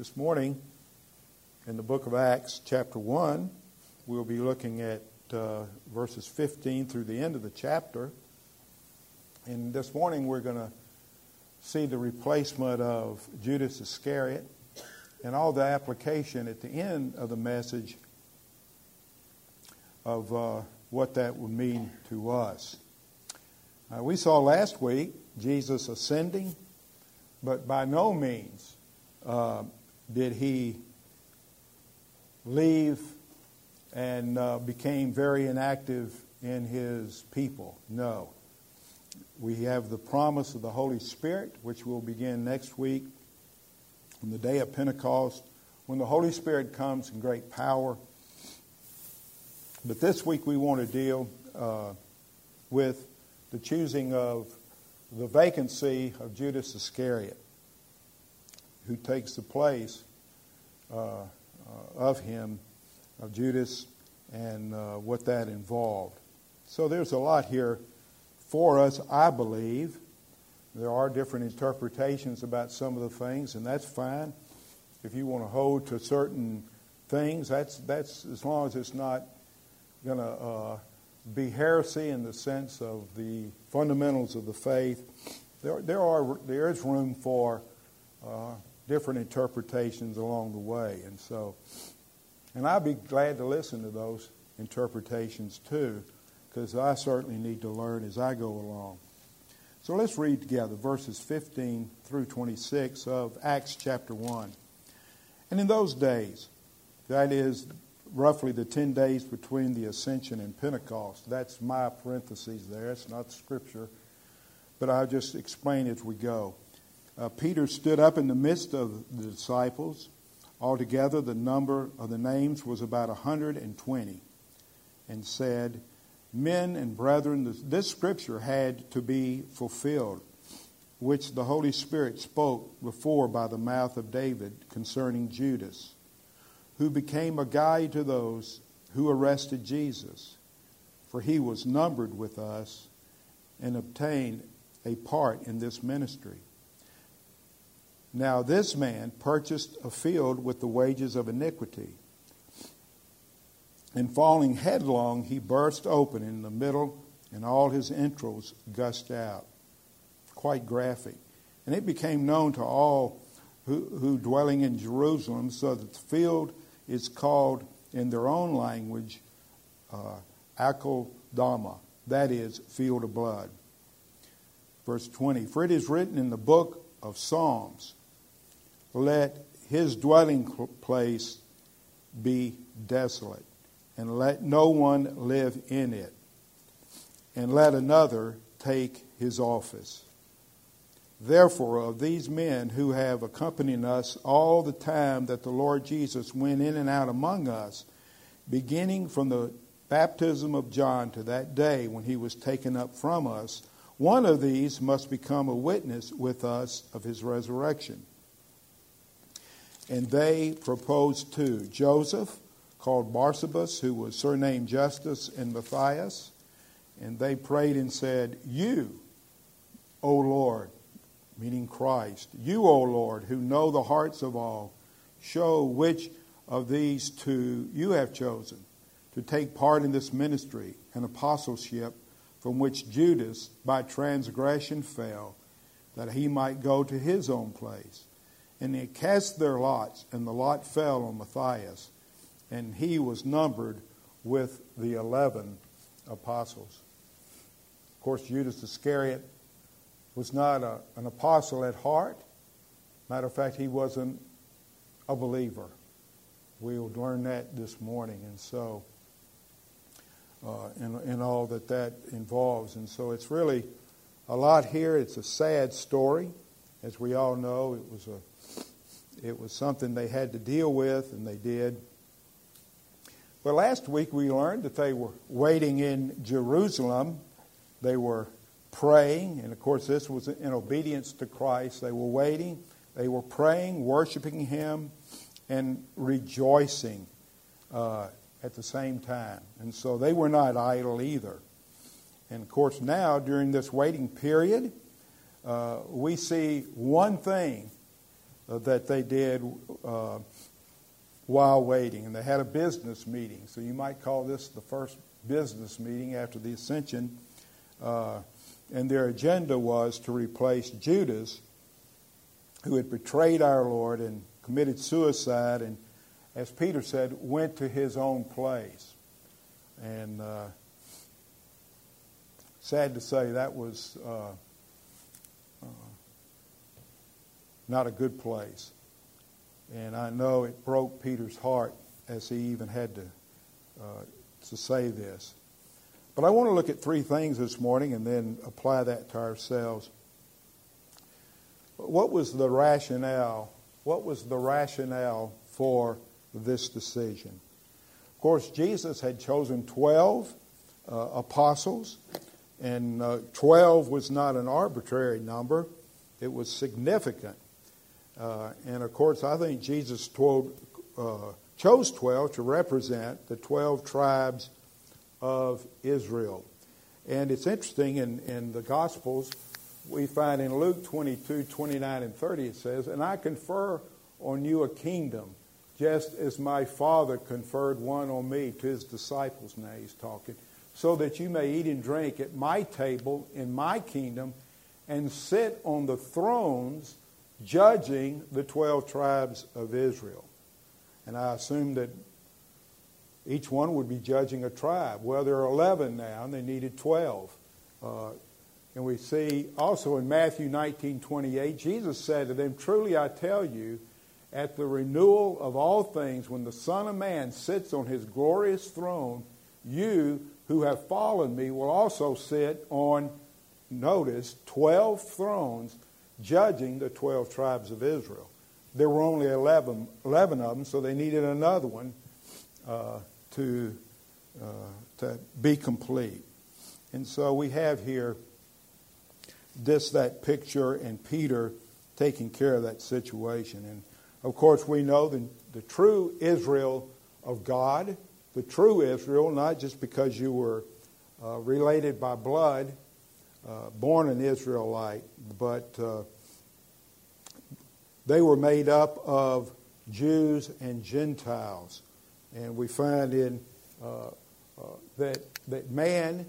This morning, in the book of Acts, chapter 1, we'll be looking at uh, verses 15 through the end of the chapter. And this morning, we're going to see the replacement of Judas Iscariot and all the application at the end of the message of uh, what that would mean to us. Uh, we saw last week Jesus ascending, but by no means uh, did he leave and uh, became very inactive in his people. No. We have the promise of the Holy Spirit, which will begin next week on the day of Pentecost, when the Holy Spirit comes in great power. But this week we want to deal uh, with the choosing of the vacancy of Judas Iscariot, who takes the place uh, uh, of him, of Judas, and uh, what that involved. So there's a lot here for us, I believe. There are different interpretations about some of the things, and that's fine. If you want to hold to certain things, that's, that's as long as it's not going to uh, be heresy in the sense of the fundamentals of the faith. There, there, are, there is room for uh, different interpretations along the way. And so, and I'd be glad to listen to those interpretations too, because I certainly need to learn as I go along. So let's read together verses 15 through 26 of Acts chapter 1. And in those days, that is roughly the 10 days between the ascension and Pentecost, that's my parentheses there, it's not scripture, but I'll just explain as we go. Uh, Peter stood up in the midst of the disciples. Altogether, the number of the names was about 120, and said, Men and brethren, this scripture had to be fulfilled, which the Holy Spirit spoke before by the mouth of David concerning Judas, who became a guide to those who arrested Jesus. For he was numbered with us and obtained a part in this ministry. Now, this man purchased a field with the wages of iniquity and falling headlong, he burst open in the middle, and all his entrails gushed out. Quite graphic. And it became known to all who, who dwelling in Jerusalem, so that the field is called in their own language uh, Akeldama, that is, field of blood. Verse 20 For it is written in the book of Psalms, let his dwelling place be desolate and let no one live in it, and let another take his office. Therefore, of these men who have accompanied us all the time that the Lord Jesus went in and out among us, beginning from the baptism of John to that day when he was taken up from us, one of these must become a witness with us of his resurrection. And they proposed two Joseph called Barsabas, who was surnamed Justus, and Matthias. And they prayed and said, You, O Lord, meaning Christ, you, O Lord, who know the hearts of all, show which of these two you have chosen to take part in this ministry and apostleship from which Judas by transgression fell, that he might go to his own place. And they cast their lots, and the lot fell on Matthias and he was numbered with the 11 apostles. Of course, Judas Iscariot was not a, an apostle at heart. Matter of fact, he wasn't a believer. We'll learn that this morning. And so, uh, in, in all that that involves. And so it's really a lot here. It's a sad story. As we all know, it was, a, it was something they had to deal with, and they did. But last week we learned that they were waiting in Jerusalem. They were praying, and of course, this was in obedience to Christ. They were waiting, they were praying, worshiping Him, and rejoicing uh, at the same time. And so they were not idle either. And of course, now during this waiting period, uh, we see one thing that they did uh, while waiting. And they had a business meeting. So you might call this the first business meeting after the ascension. Uh, and their agenda was to replace Judas, who had betrayed our Lord and committed suicide, and as Peter said, went to his own place. And uh, sad to say, that was uh, uh, not a good place. And I know it broke Peter's heart as he even had to, uh, to say this. But I want to look at three things this morning and then apply that to ourselves. What was the rationale? What was the rationale for this decision? Of course, Jesus had chosen 12 uh, apostles, and uh, 12 was not an arbitrary number, it was significant. Uh, and of course, I think Jesus told, uh, chose 12 to represent the 12 tribes of Israel. And it's interesting in, in the Gospels, we find in Luke 22, 29, and 30, it says, And I confer on you a kingdom, just as my Father conferred one on me to his disciples. Now he's talking. So that you may eat and drink at my table in my kingdom and sit on the thrones judging the 12 tribes of Israel. And I assume that each one would be judging a tribe. Well, there are 11 now, and they needed 12. Uh, and we see also in Matthew 19 28, Jesus said to them, Truly I tell you, at the renewal of all things, when the Son of Man sits on his glorious throne, you who have followed me will also sit on, notice, 12 thrones judging the 12 tribes of Israel. There were only 11, 11 of them, so they needed another one uh, to, uh, to be complete. And so we have here this, that picture, and Peter taking care of that situation. And of course, we know the, the true Israel of God, the true Israel, not just because you were uh, related by blood, uh, born an Israelite, but uh, they were made up of Jews and Gentiles. And we find in uh, uh, that, that man,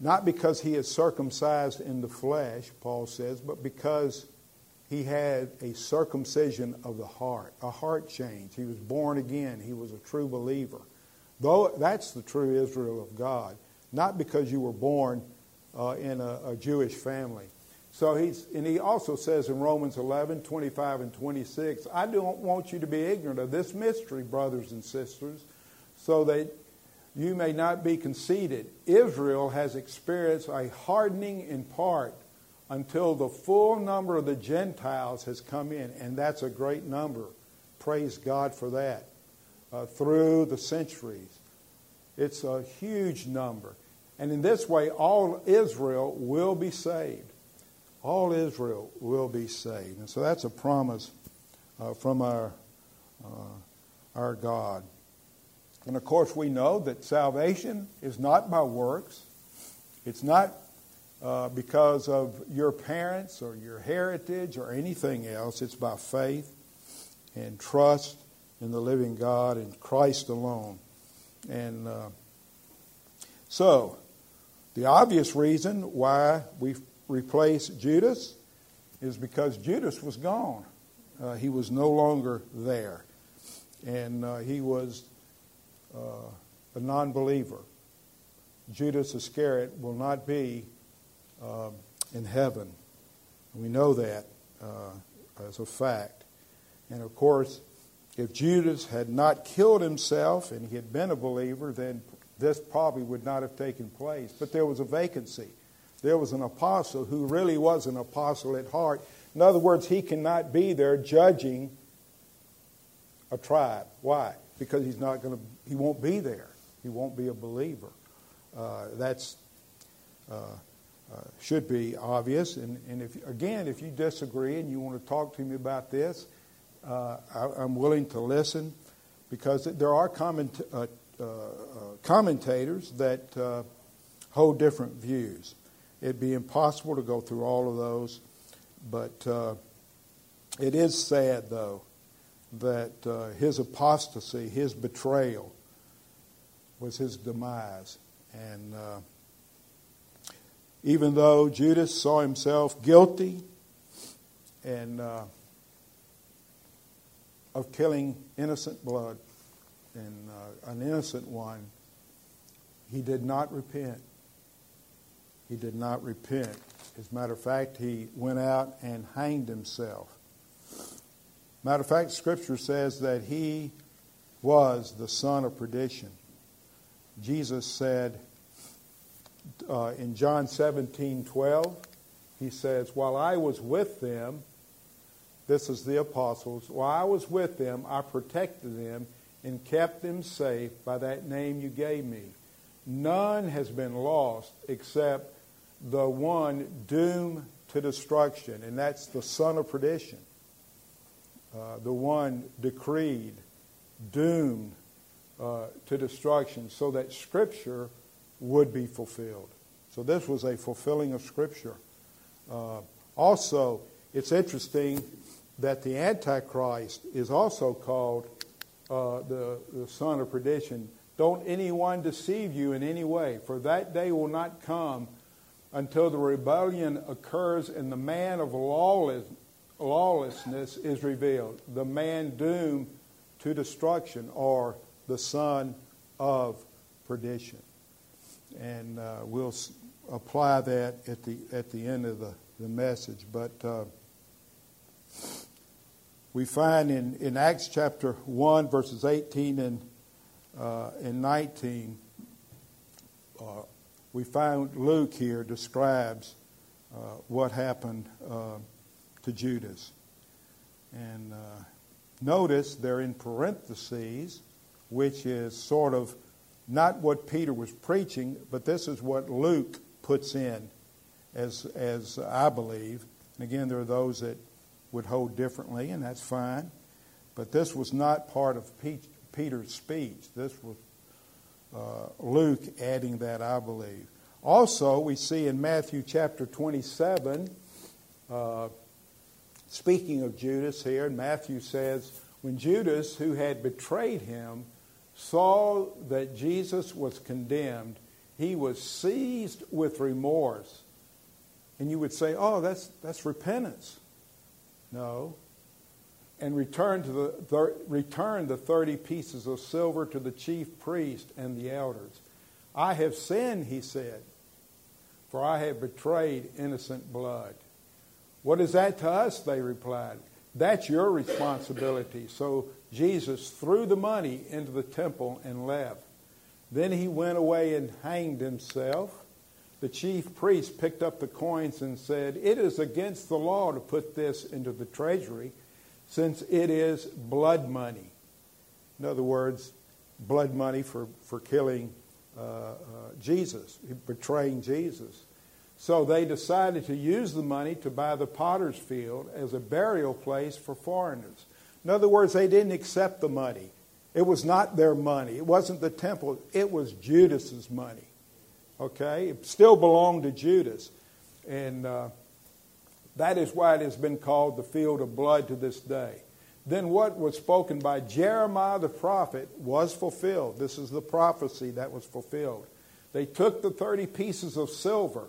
not because he is circumcised in the flesh, Paul says, but because he had a circumcision of the heart, a heart change. He was born again. He was a true believer. Though that's the true Israel of God, not because you were born uh, in a, a, Jewish family. So he's, and he also says in Romans 11, 25 and 26, I don't want you to be ignorant of this mystery, brothers and sisters, so that you may not be conceited. Israel has experienced a hardening in part until the full number of the Gentiles has come in, and that's a great number. Praise God for that. Uh, through the centuries, it's a huge number. And in this way, all Israel will be saved all Israel will be saved. And so that's a promise uh, from our, uh, our God. And of course, we know that salvation is not by works. It's not uh, because of your parents or your heritage or anything else. It's by faith and trust in the living God and Christ alone. And uh, so, the obvious reason why we replace Judas is because Judas was gone. Uh, he was no longer there. And uh, he was uh, a non believer. Judas Iscariot will not be uh, in heaven. We know that uh, as a fact. And of course, if Judas had not killed himself and he had been a believer, then this probably would not have taken place. But there was a vacancy there was an apostle who really was an apostle at heart. In other words, he cannot be there judging a tribe. Why? Because he's not going to. He won't be there. He won't be a believer. Uh, that's uh, uh, should be obvious. And, and if again, if you disagree and you want to talk to me about this, uh, I, am willing to listen because there are common uh, commentators that hold different views. It'd be impossible to go through all of those, but uh, It is sad, though, that uh, his apostasy, his betrayal, was his demise. And uh, even though Judas saw himself guilty and uh, of killing innocent blood and uh, an innocent one, he did not repent. He did not repent. As a matter of fact, he went out and hanged himself. Matter of fact, Scripture says that he was the son of perdition. Jesus said uh, in John 17 12, he says, While I was with them, this is the apostles, while I was with them, I protected them and kept them safe by that name you gave me. None has been lost except the one doomed to destruction, and that's the son of perdition. Uh, the one decreed, doomed uh, to destruction, so that Scripture would be fulfilled. So this was a fulfilling of Scripture. Uh, also, it's interesting that the Antichrist is also called uh, the, the son of perdition. Don't anyone deceive you in any way, for that day will not come until the rebellion occurs and the man of lawless, lawlessness is revealed, the man doomed to destruction, or the son of perdition. And uh, we'll apply that at the, at the end of the, the message. But uh, we find in, in Acts chapter 1, verses 18 and, uh, and 19, uh, we find Luke here describes uh, what happened uh, to Judas. And uh, notice they're in parentheses, which is sort of not what Peter was preaching, but this is what Luke puts in, as, as I believe. And again, there are those that would hold differently, and that's fine. But this was not part of Peter's speech. This was uh, Luke adding that, I believe. Also, we see in Matthew chapter 27, uh, speaking of Judas here, and Matthew says, when Judas, who had betrayed him, saw that Jesus was condemned, he was seized with remorse. And you would say, oh, that's, that's repentance. No. And returned, the, thir- returned the 30 pieces of silver to the chief priest and the elders. I have sinned, he said, for I have betrayed innocent blood. What is that to us? They replied. That's your responsibility. So Jesus threw the money into the temple and left. Then he went away and hanged himself. The chief priest picked up the coins and said, It is against the law to put this into the treasury, since it is blood money. In other words, blood money for, for killing uh, uh, Jesus, betraying Jesus. So they decided to use the money to buy the potter's field as a burial place for foreigners. In other words, they didn't accept the money. It was not their money. It wasn't the temple. It was Judas's money. Okay? It still belonged to Judas. And uh, that is why it has been called the field of blood to this day. Then what was spoken by Jeremiah the prophet was fulfilled. This is the prophecy that was fulfilled. They took the 30 pieces of silver,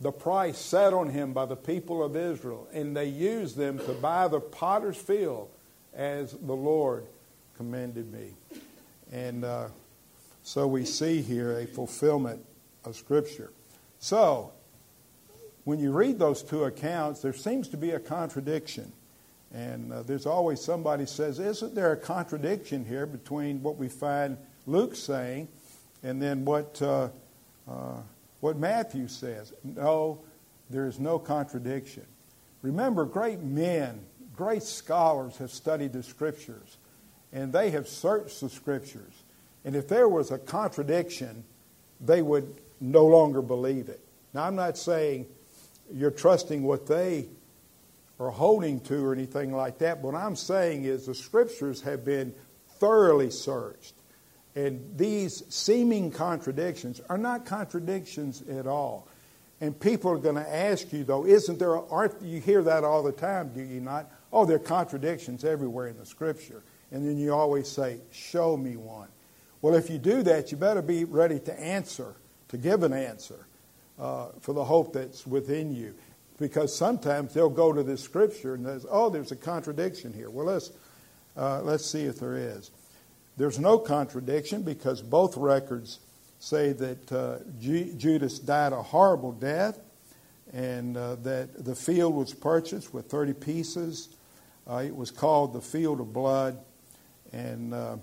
the price set on him by the people of Israel, and they used them to buy the potter's field as the Lord commended me. And uh, so we see here a fulfillment of Scripture. So, when you read those two accounts, there seems to be a contradiction. And uh, there's always somebody says, isn't there a contradiction here between what we find Luke saying and then what, uh, uh, what Matthew says? No, there is no contradiction. Remember, great men, great scholars have studied the Scriptures and they have searched the scriptures. And if there was a contradiction, they would no longer believe it. Now, I'm not saying you're trusting what they are holding to or anything like that. What I'm saying is the scriptures have been thoroughly searched. And these seeming contradictions are not contradictions at all. And people are going to ask you, though, isn't there, aren't you hear that all the time, do you not? oh, there are contradictions everywhere in the Scripture. And then you always say, show me one. Well, if you do that, you better be ready to answer, to give an answer uh, for the hope that's within you. Because sometimes they'll go to this Scripture and says, oh, there's a contradiction here. Well, let's, uh, let's see if there is. There's no contradiction because both records say that uh, Judas died a horrible death and uh, that the field was purchased with 30 pieces. Uh, it was called the Field of Blood. And, uh,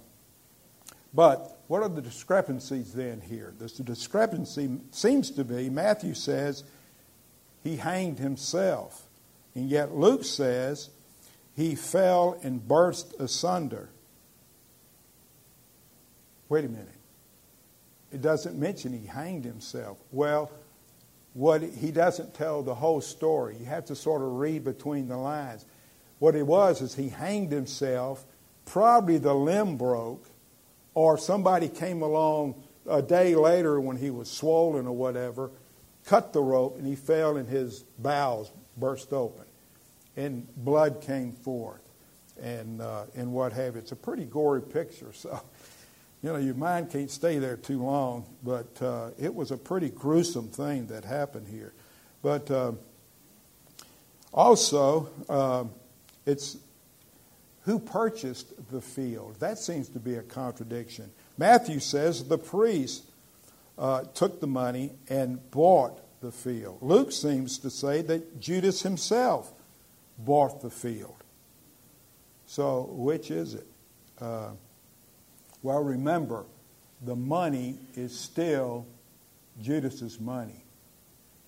but what are the discrepancies then here? The discrepancy seems to be Matthew says he hanged himself, and yet Luke says he fell and burst asunder. Wait a minute. It doesn't mention he hanged himself. Well, what he doesn't tell the whole story. You have to sort of read between the lines. What it was is he hanged himself, probably the limb broke, or somebody came along a day later when he was swollen or whatever, cut the rope, and he fell and his bowels burst open. And blood came forth and, uh, and what have you. It's a pretty gory picture, so you know, your mind can't stay there too long, but uh, it was a pretty gruesome thing that happened here. But uh, also, uh, it's who purchased the field. That seems to be a contradiction. Matthew says the priest uh, took the money and bought the field. Luke seems to say that Judas himself bought the field. So, which is it? Uh, well, remember, the money is still Judas's money.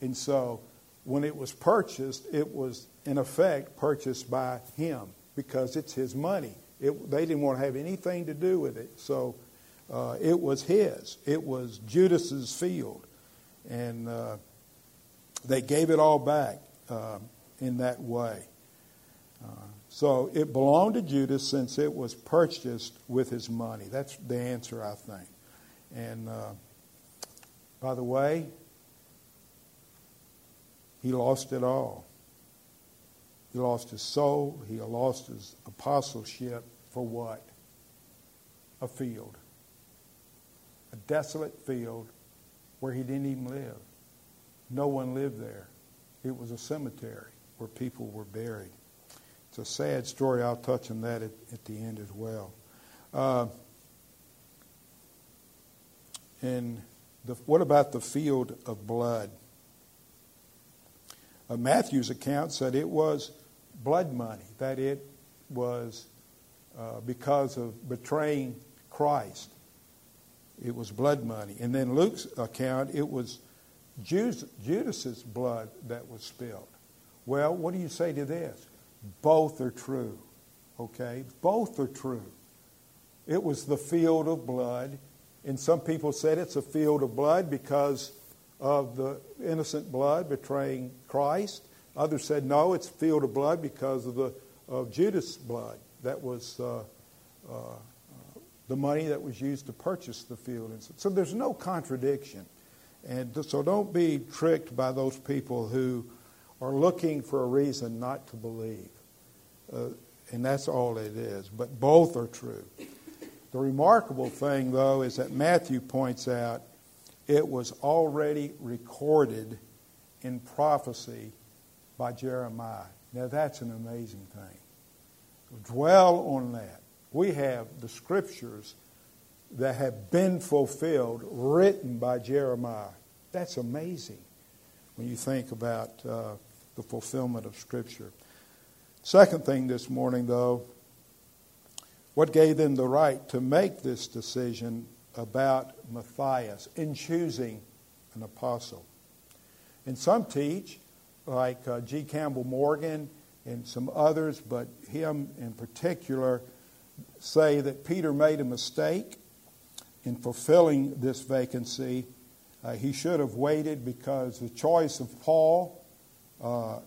And so when it was purchased, it was in effect purchased by him because it's his money. It, they didn't want to have anything to do with it. So uh, it was his. It was Judas's field. And uh, they gave it all back uh, in that way. Uh, so it belonged to Judas since it was purchased with his money. That's the answer, I think. And uh, by the way, he lost it all. He lost his soul. He lost his apostleship for what? A field. A desolate field where he didn't even live. No one lived there. It was a cemetery where people were buried. It's a sad story. I'll touch on that at, at the end as well. Uh, and the, what about the field of blood? Uh, Matthew's account said it was blood money, that it was uh, because of betraying Christ. It was blood money. And then Luke's account, it was Judas's blood that was spilled. Well, what do you say to this? Both are true. Okay? Both are true. It was the field of blood. And some people said it's a field of blood because of the innocent blood betraying Christ. Others said no, it's field of blood because of the of Judas' blood. That was uh, uh, the money that was used to purchase the field. And so, so there's no contradiction. And so don't be tricked by those people who are looking for a reason not to believe. Uh, and that's all it is. But both are true. The remarkable thing, though, is that Matthew points out it was already recorded in prophecy by Jeremiah. Now, that's an amazing thing. Dwell on that. We have the scriptures that have been fulfilled, written by Jeremiah. That's amazing when you think about uh, the fulfillment of Scripture. Second thing this morning, though, what gave them the right to make this decision about Matthias in choosing an apostle? And some teach, like uh, G. Campbell Morgan and some others, but him in particular, say that Peter made a mistake in fulfilling this vacancy. Uh, he should have waited because the choice of Paul uh, uh,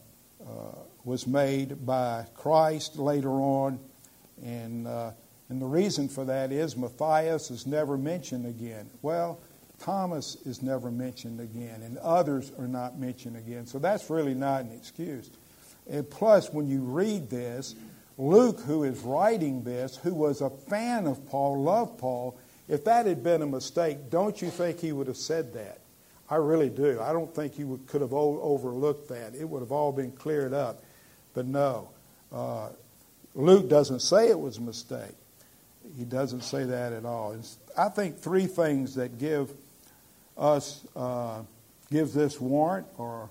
was made by Christ later on. And, uh, and the reason for that is Matthias is never mentioned again. Well, Thomas is never mentioned again, and others are not mentioned again. So that's really not an excuse. And plus, when you read this, Luke, who is writing this, who was a fan of Paul, loved Paul, if that had been a mistake, don't you think he would have said that? I really do. I don't think you could have overlooked that. It would have all been cleared up. But no, uh, Luke doesn't say it was a mistake. He doesn't say that at all. It's, I think three things that give us uh, give this warrant, or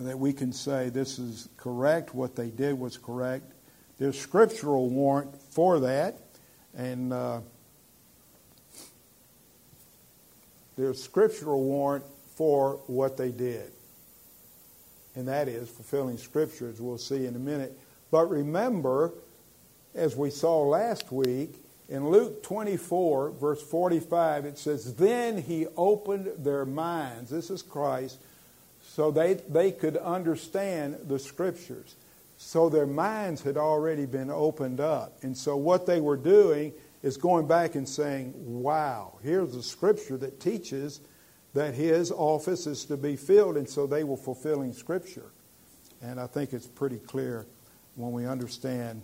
that we can say this is correct. What they did was correct. There's scriptural warrant for that, and uh, there's scriptural warrant for what they did. And that is fulfilling Scripture, as we'll see in a minute. But remember, as we saw last week, in Luke 24, verse 45, it says, Then he opened their minds, this is Christ, so they, they could understand the Scriptures. So their minds had already been opened up. And so what they were doing is going back and saying, wow, here's a scripture that teaches that his office is to be filled, and so they were fulfilling scripture. And I think it's pretty clear when we understand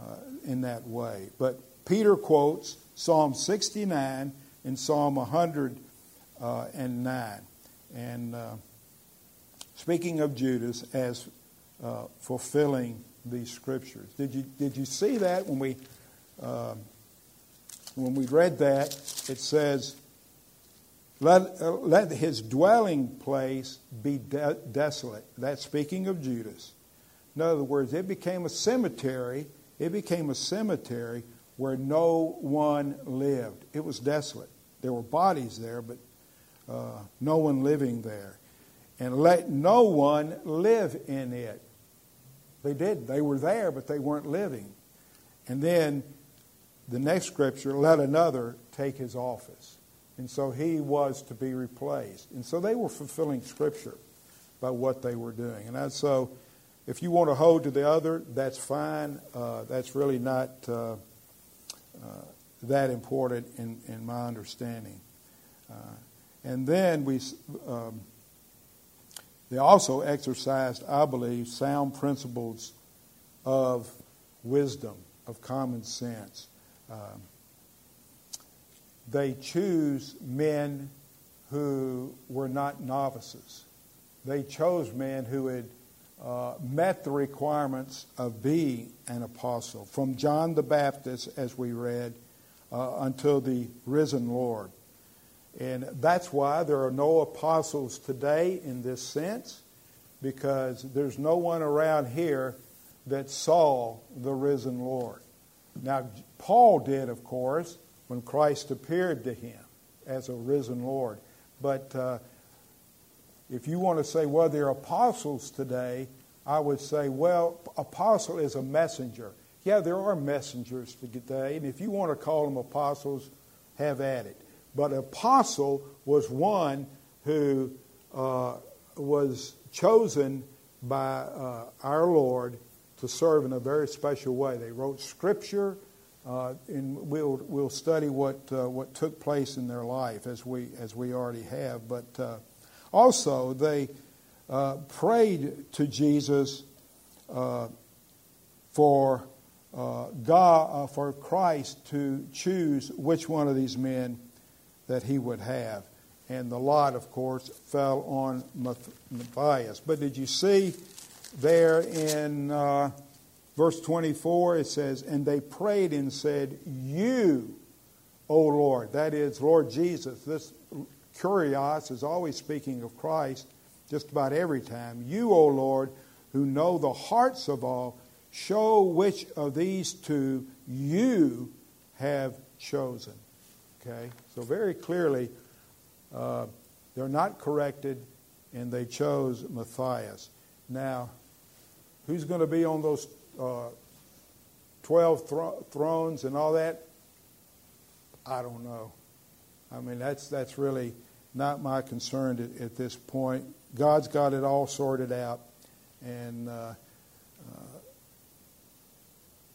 uh, in that way. But Peter quotes Psalm 69 and Psalm 109. Uh, and uh, speaking of Judas as uh, fulfilling these scriptures. Did you, did you see that when we uh, when we read that, it says, let, uh, let his dwelling place be de- desolate. That's speaking of Judas. In other words, it became a cemetery. It became a cemetery where no one lived. It was desolate. There were bodies there, but uh, no one living there. And let no one live in it. They did. They were there, but they weren't living. And then the next scripture, let another take his office. And so he was to be replaced. And so they were fulfilling scripture by what they were doing. And so if you want to hold to the other, that's fine. Uh, that's really not uh, that important in, in my understanding. Uh, and then we, um, they also exercised, I believe, sound principles of wisdom, of common sense. Um, they choose men who were not novices. They chose men who had uh, met the requirements of being an apostle, from John the Baptist, as we read, uh, until the risen Lord. And that's why there are no apostles today in this sense, because there's no one around here that saw the risen Lord. Now, Paul did, of course, when Christ appeared to him as a risen Lord. But uh, if you want to say, well, they're apostles today, I would say, well, apostle is a messenger. Yeah, there are messengers today, and if you want to call them apostles, have at it. But apostle was one who uh, was chosen by uh, our Lord to serve in a very special way. They wrote scripture, uh, and we'll we'll study what uh, what took place in their life as we as we already have. But uh, also they uh, prayed to Jesus uh, for uh, God for Christ to choose which one of these men that he would have. And the lot, of course, fell on Matthias. But did you see there in uh, verse 24, it says, And they prayed and said, You, O Lord, that is, Lord Jesus. This kurios is always speaking of Christ just about every time. You, O Lord, who know the hearts of all, show which of these two you have chosen. Okay? So, very clearly, uh, they're not corrected, and they chose Matthias. Now, Who's going to be on those uh, 12 thro- thrones and all that? I don't know. I mean, that's, that's really not my concern at, at this point. God's got it all sorted out. And, uh, uh,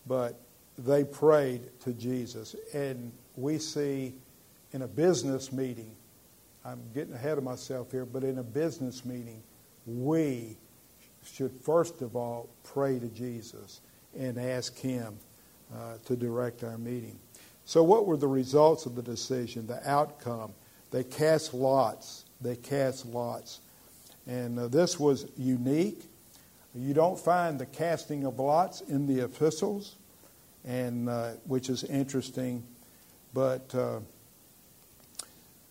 but they prayed to Jesus. And we see in a business meeting, I'm getting ahead of myself here, but in a business meeting, we should first of all pray to Jesus and ask Him uh, to direct our meeting. So, what were the results of the decision, the outcome? They cast lots. They cast lots. And uh, this was unique. You don't find the casting of lots in the epistles, and uh, which is interesting. But uh,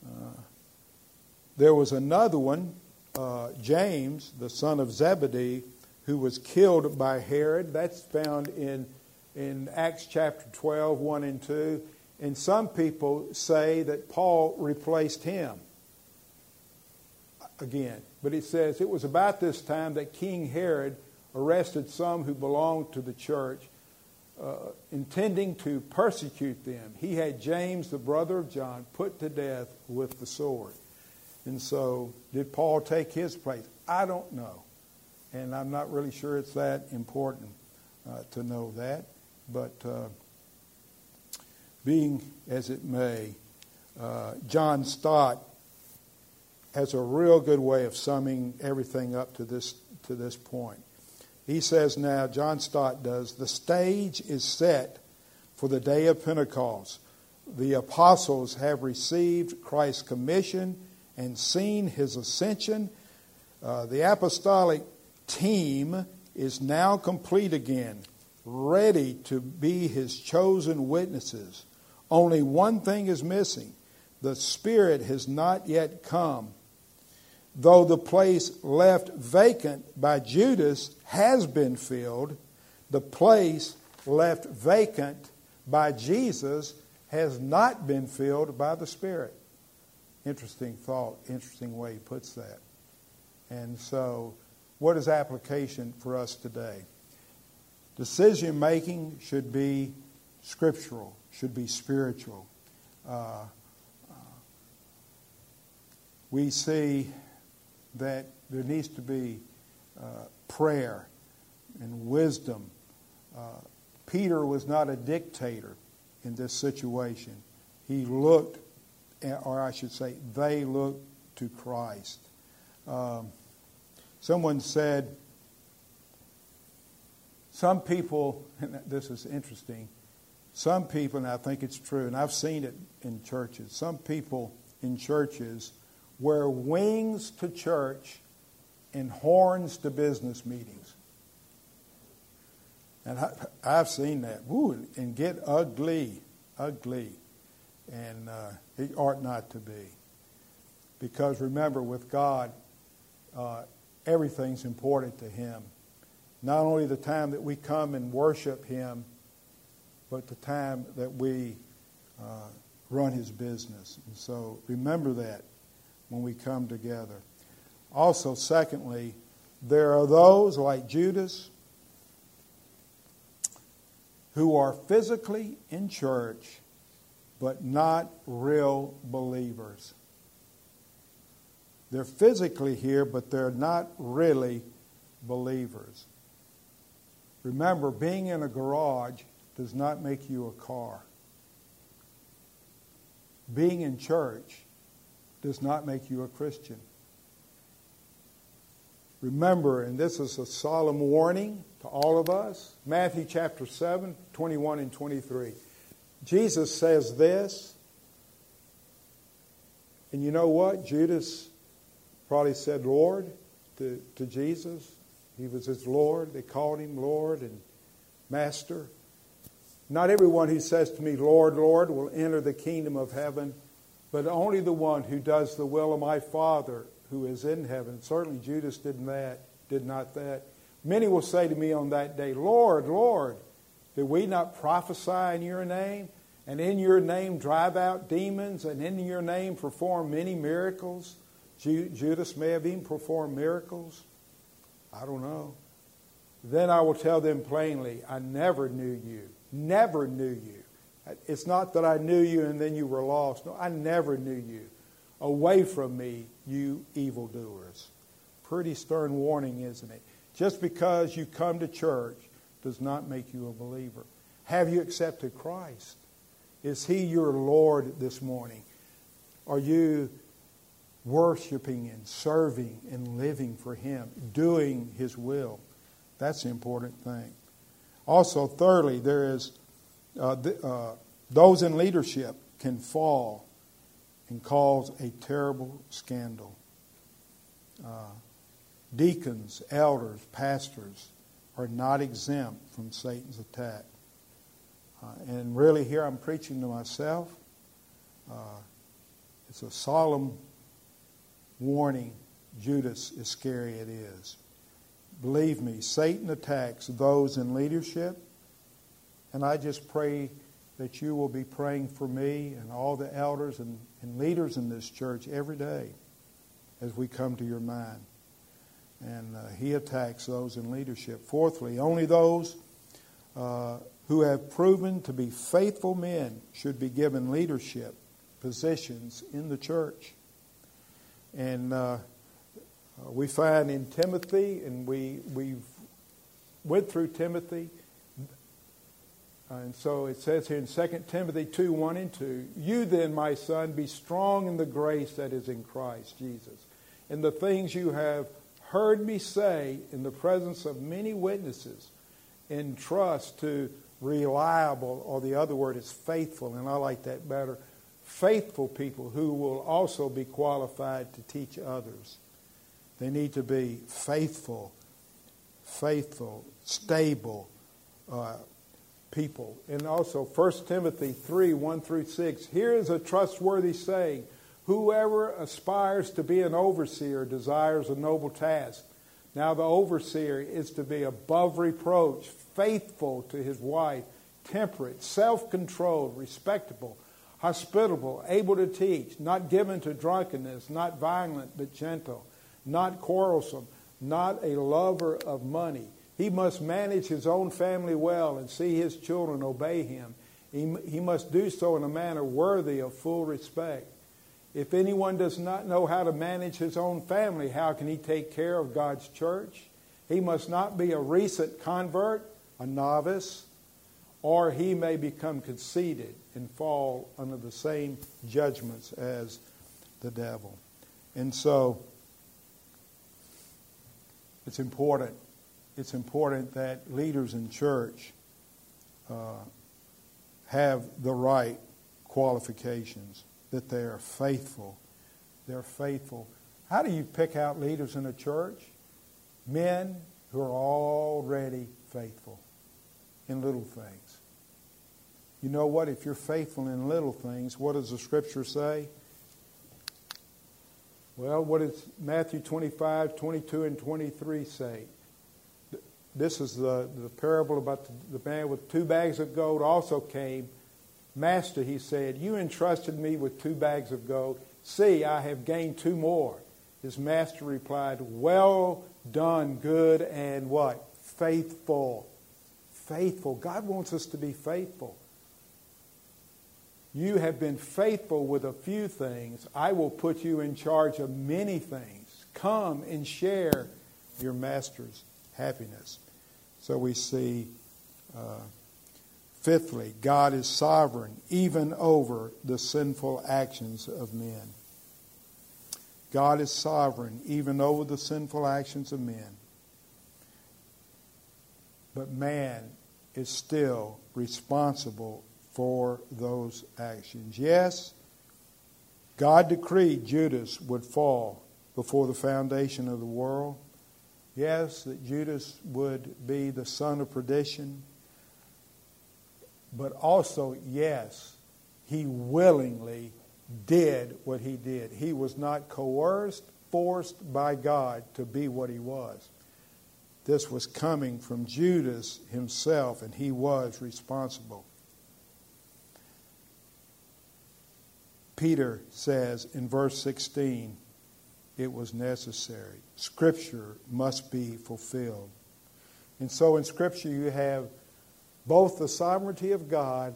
uh there was another one, uh, James, the son of Zebedee, who was killed by Herod. That's found in in Acts chapter 12, 1 and 2. And some people say that Paul replaced him again. But it says it was about this time that King Herod arrested some who belonged to the church, uh, intending to persecute them. He had James, the brother of John, put to death with the sword. And so, did Paul take his place? I don't know. And I'm not really sure it's that important uh, to know that. But uh, being as it may, uh, John Stott has a real good way of summing everything up to this, to this point. He says now, John Stott does, the stage is set for the day of Pentecost. The apostles have received Christ's commission and seen his ascension. Uh, the apostolic team is now complete again ready to be his chosen witnesses. Only one thing is missing the Spirit has not yet come. Though the place left vacant by Judas has been filled, the place left vacant by Jesus has not been filled by the Spirit. Interesting thought, interesting way he puts that. And so, what is application for us today? Decision making should be scriptural, should be spiritual. Uh, uh, we see that there needs to be uh, prayer and wisdom. Uh, Peter was not a dictator in this situation. He looked, or I should say, they looked to Christ. Um, someone said, some people, this is interesting, some people, and I think it's true, and I've seen it in churches, some people in churches wear wings to church and horns to business meetings. And I, have seen that. And get ugly, ugly. And uh, it ought not to be. Because remember, with God, uh, everything's important to Him not only the time that we come and worship Him, but the time that we uh, run His business. And so remember that when we come together. Also, secondly, there are those like Judas who are physically in church but not real believers. They're physically here, but they're not really believers. Remember, being in a garage does not make you a car. Being in church does not make you a Christian. Remember, and this is a solemn warning to all of us Matthew chapter 7, 21 and 23. Jesus says this, and you know what? Judas probably said, Lord, to, to Jesus. He was his Lord. They called him Lord and Master. Not everyone who says to me, Lord, Lord, will enter the kingdom of heaven, but only the one who does the will of my Father who is in heaven. Certainly Judas did that, did not that. Many will say to me on that day, Lord, Lord, did we not prophesy in your name? And in your name drive out demons, and in your name perform many miracles? Judas may have even performed miracles. I don't know. Then I will tell them plainly, I never knew you. Never knew you. It's not that I knew you and then you were lost. No, I never knew you. Away from me, you evildoers. Pretty stern warning, isn't it? Just because you come to church does not make you a believer. Have you accepted Christ? Is He your Lord this morning? Are you worshiping and serving and living for Him, doing His will. That's the important thing. Also, thirdly, there is uh, the, uh, those in leadership can fall and cause a terrible scandal. Uh, deacons, elders, pastors are not exempt from Satan's attack. Uh, and really, here I'm preaching to myself. Uh, it's a solemn warning. Judas Iscariot is. Believe me, Satan attacks those in leadership, and I just pray that you will be praying for me and all the elders and, and leaders in this church every day as we come to your mind. And uh, he attacks those in leadership. Fourthly, only those uh, who have proven to be faithful men should be given leadership positions in the church. And uh, Uh, we find in Timothy, and we we went through Timothy and so it says here in 2 Timothy 2 1 and 2, You then, my son, be strong in the grace that is in Christ Jesus. And the things you have heard me say in the presence of many witnesses, entrust to reliable, or the other word is faithful, and I like that better, faithful people who will also be qualified to teach others. They need to be faithful, faithful, stable, uh, people. And also 1 Timothy 3 1 through 6. Here is a trustworthy saying Whoever aspires to be an overseer desires a noble task. Now, the overseer is to be above reproach, faithful to his wife, temperate, self controlled, respectable, hospitable, able to teach, not given to drunkenness, not violent but gentle, not quarrelsome, not a lover of money he must manage his own family well and see his children obey him. He, he must do so in a manner worthy of full respect. If anyone does not know how to manage his own family, how can he take care of God's church? He must not be a recent convert, a novice, or he may become conceited and fall under the same judgments as the devil. And so, it's important it's important that leaders in church uh, have the right qualifications, that they are faithful. They're faithful. How do you pick out leaders in a church? Men who are already faithful in little things. You know what? If you're faithful in little things, what does the scripture say? Well, what does Matthew 25, 22, and 23 say? this is the, the parable about the, the man with two bags of gold also came. Master, he said, you entrusted me with two bags of gold. See, I have gained two more. His master replied, Well done, good and what? Faithful. Faithful. God wants us to be faithful. You have been faithful with a few things. I will put you in charge of many things. Come and share your master's happiness. So we see, uh, fifthly, God is sovereign even over the sinful actions of men. God is sovereign even over the sinful actions of men. But man is still responsible for those actions. Yes, God decreed Judas would fall before the foundation of the world. Yes, that Judas would be the son of perdition, but also, yes, he willingly did what he did. He was not coerced, forced by God to be what he was. This was coming from Judas himself, and he was responsible. Peter says in verse 16, it was necessary. Scripture must be fulfilled. And so in Scripture, you have both the sovereignty of God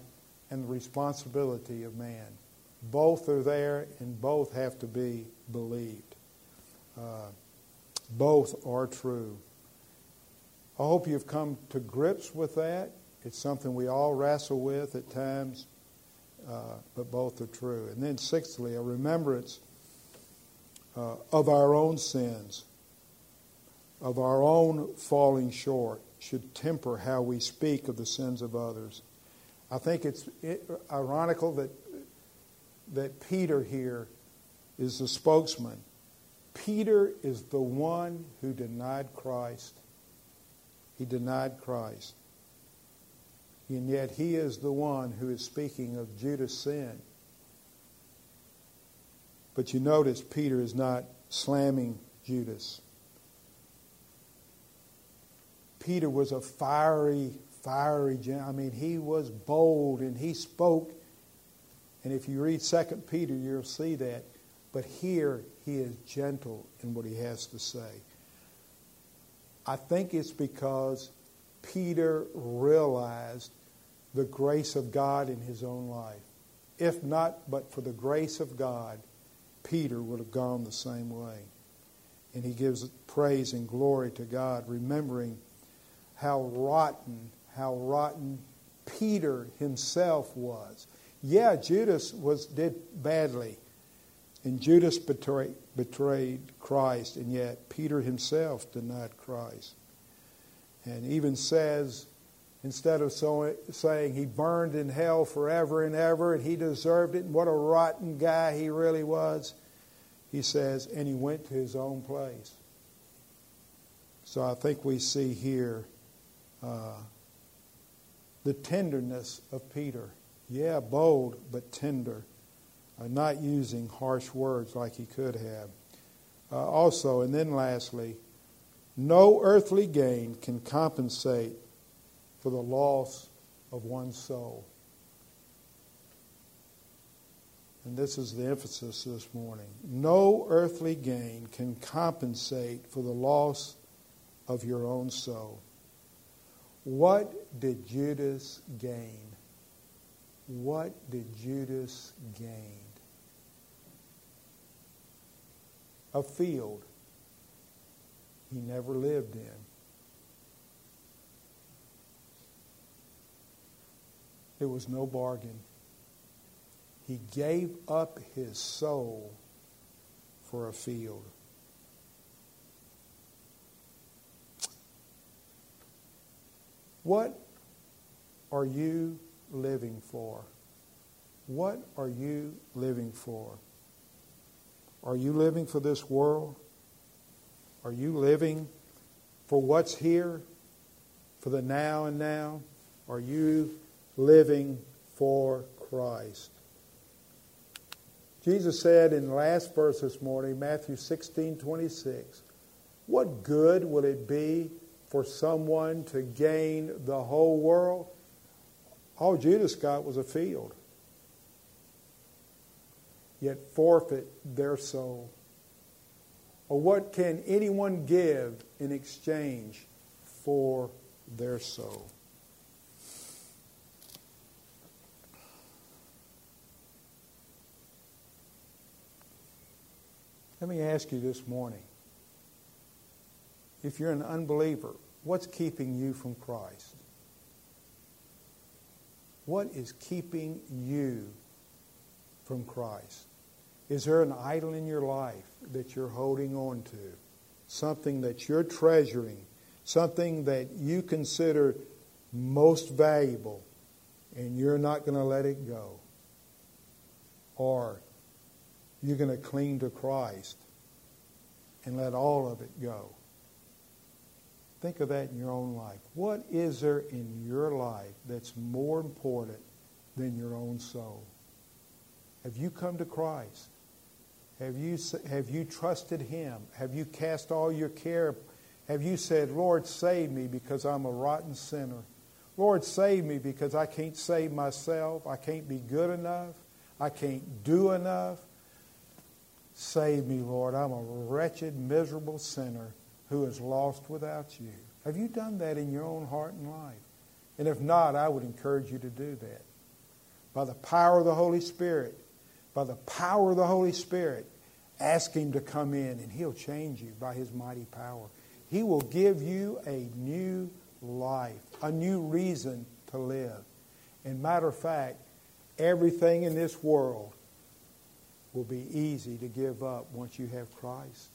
and the responsibility of man. Both are there and both have to be believed. Uh, both are true. I hope you've come to grips with that. It's something we all wrestle with at times, uh, but both are true. And then, sixthly, a remembrance uh, of our own sins, of our own falling short, should temper how we speak of the sins of others. I think it's ironical that, that Peter here is the spokesman. Peter is the one who denied Christ. He denied Christ. And yet he is the one who is speaking of Judas' sin. But you notice Peter is not slamming Judas. Peter was a fiery, fiery, I mean, he was bold and he spoke. And if you read 2 Peter, you'll see that. But here, he is gentle in what he has to say. I think it's because Peter realized the grace of God in his own life. If not but for the grace of God, Peter would have gone the same way. And he gives praise and glory to God, remembering how rotten, how rotten Peter himself was. Yeah, Judas was did badly. And Judas betrayed, betrayed Christ, and yet Peter himself denied Christ. And even says, instead of so, saying he burned in hell forever and ever and he deserved it and what a rotten guy he really was, he says, and he went to his own place. So I think we see here uh, the tenderness of Peter. Yeah, bold, but tender. Uh, not using harsh words like he could have. Uh, also, and then lastly, no earthly gain can compensate for the loss of one's soul. And this is the emphasis this morning. No earthly gain can compensate for the loss of your own soul. What did Judas gain? What did Judas gain? A field he never lived in. There was no bargain. He gave up his soul for a field. What are you living for? What are you living for? Are you living for this world? Are you living for what's here, for the now and now? Are you living for Christ? Jesus said in the last verse this morning, Matthew 16 26, What good will it be for someone to gain the whole world? All Judas got was a field, yet forfeit their soul. Or what can anyone give in exchange for their soul? Let me ask you this morning if you're an unbeliever, what's keeping you from Christ? What is keeping you from Christ? Is there an idol in your life that you're holding on to? Something that you're treasuring? Something that you consider most valuable and you're not going to let it go? Or you're going to cling to Christ and let all of it go? Think of that in your own life. What is there in your life that's more important than your own soul? Have you come to Christ? Have you, have you trusted Him? Have you cast all your care? Have you said, Lord, save me because I'm a rotten sinner? Lord, save me because I can't save myself. I can't be good enough. I can't do enough. Save me, Lord. I'm a wretched, miserable sinner who is lost without you. Have you done that in your own heart and life? And if not, I would encourage you to do that. By the power of the Holy Spirit, by the power of the Holy Spirit, ask Him to come in and He'll change you by His mighty power. He will give you a new life, a new reason to live. And matter of fact, everything in this world will be easy to give up once you have Christ.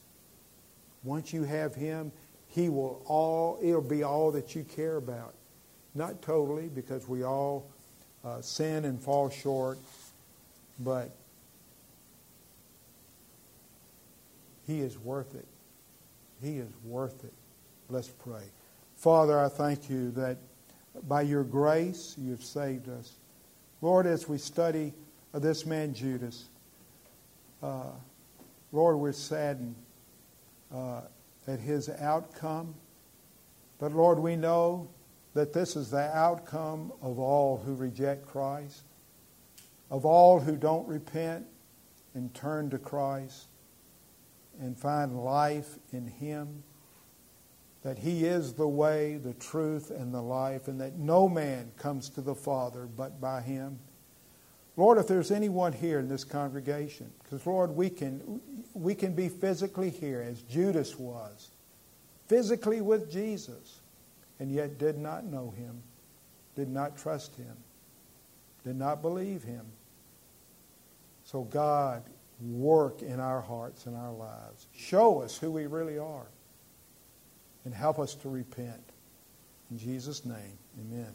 Once you have Him, He will all, it'll be all that you care about. Not totally, because we all uh, sin and fall short, but He is worth it. He is worth it. Let's pray. Father, I thank you that by your grace you've saved us. Lord, as we study this man Judas, uh, Lord, we're saddened uh, at his outcome. But Lord, we know that this is the outcome of all who reject Christ, of all who don't repent and turn to Christ and find life in Him. That He is the way, the truth, and the life, and that no man comes to the Father but by Him. Lord, if there's anyone here in this congregation, because Lord, we can, we can be physically here as Judas was, physically with Jesus, and yet did not know him, did not trust him, did not believe him. So, God, work in our hearts and our lives. Show us who we really are, and help us to repent. In Jesus' name, amen.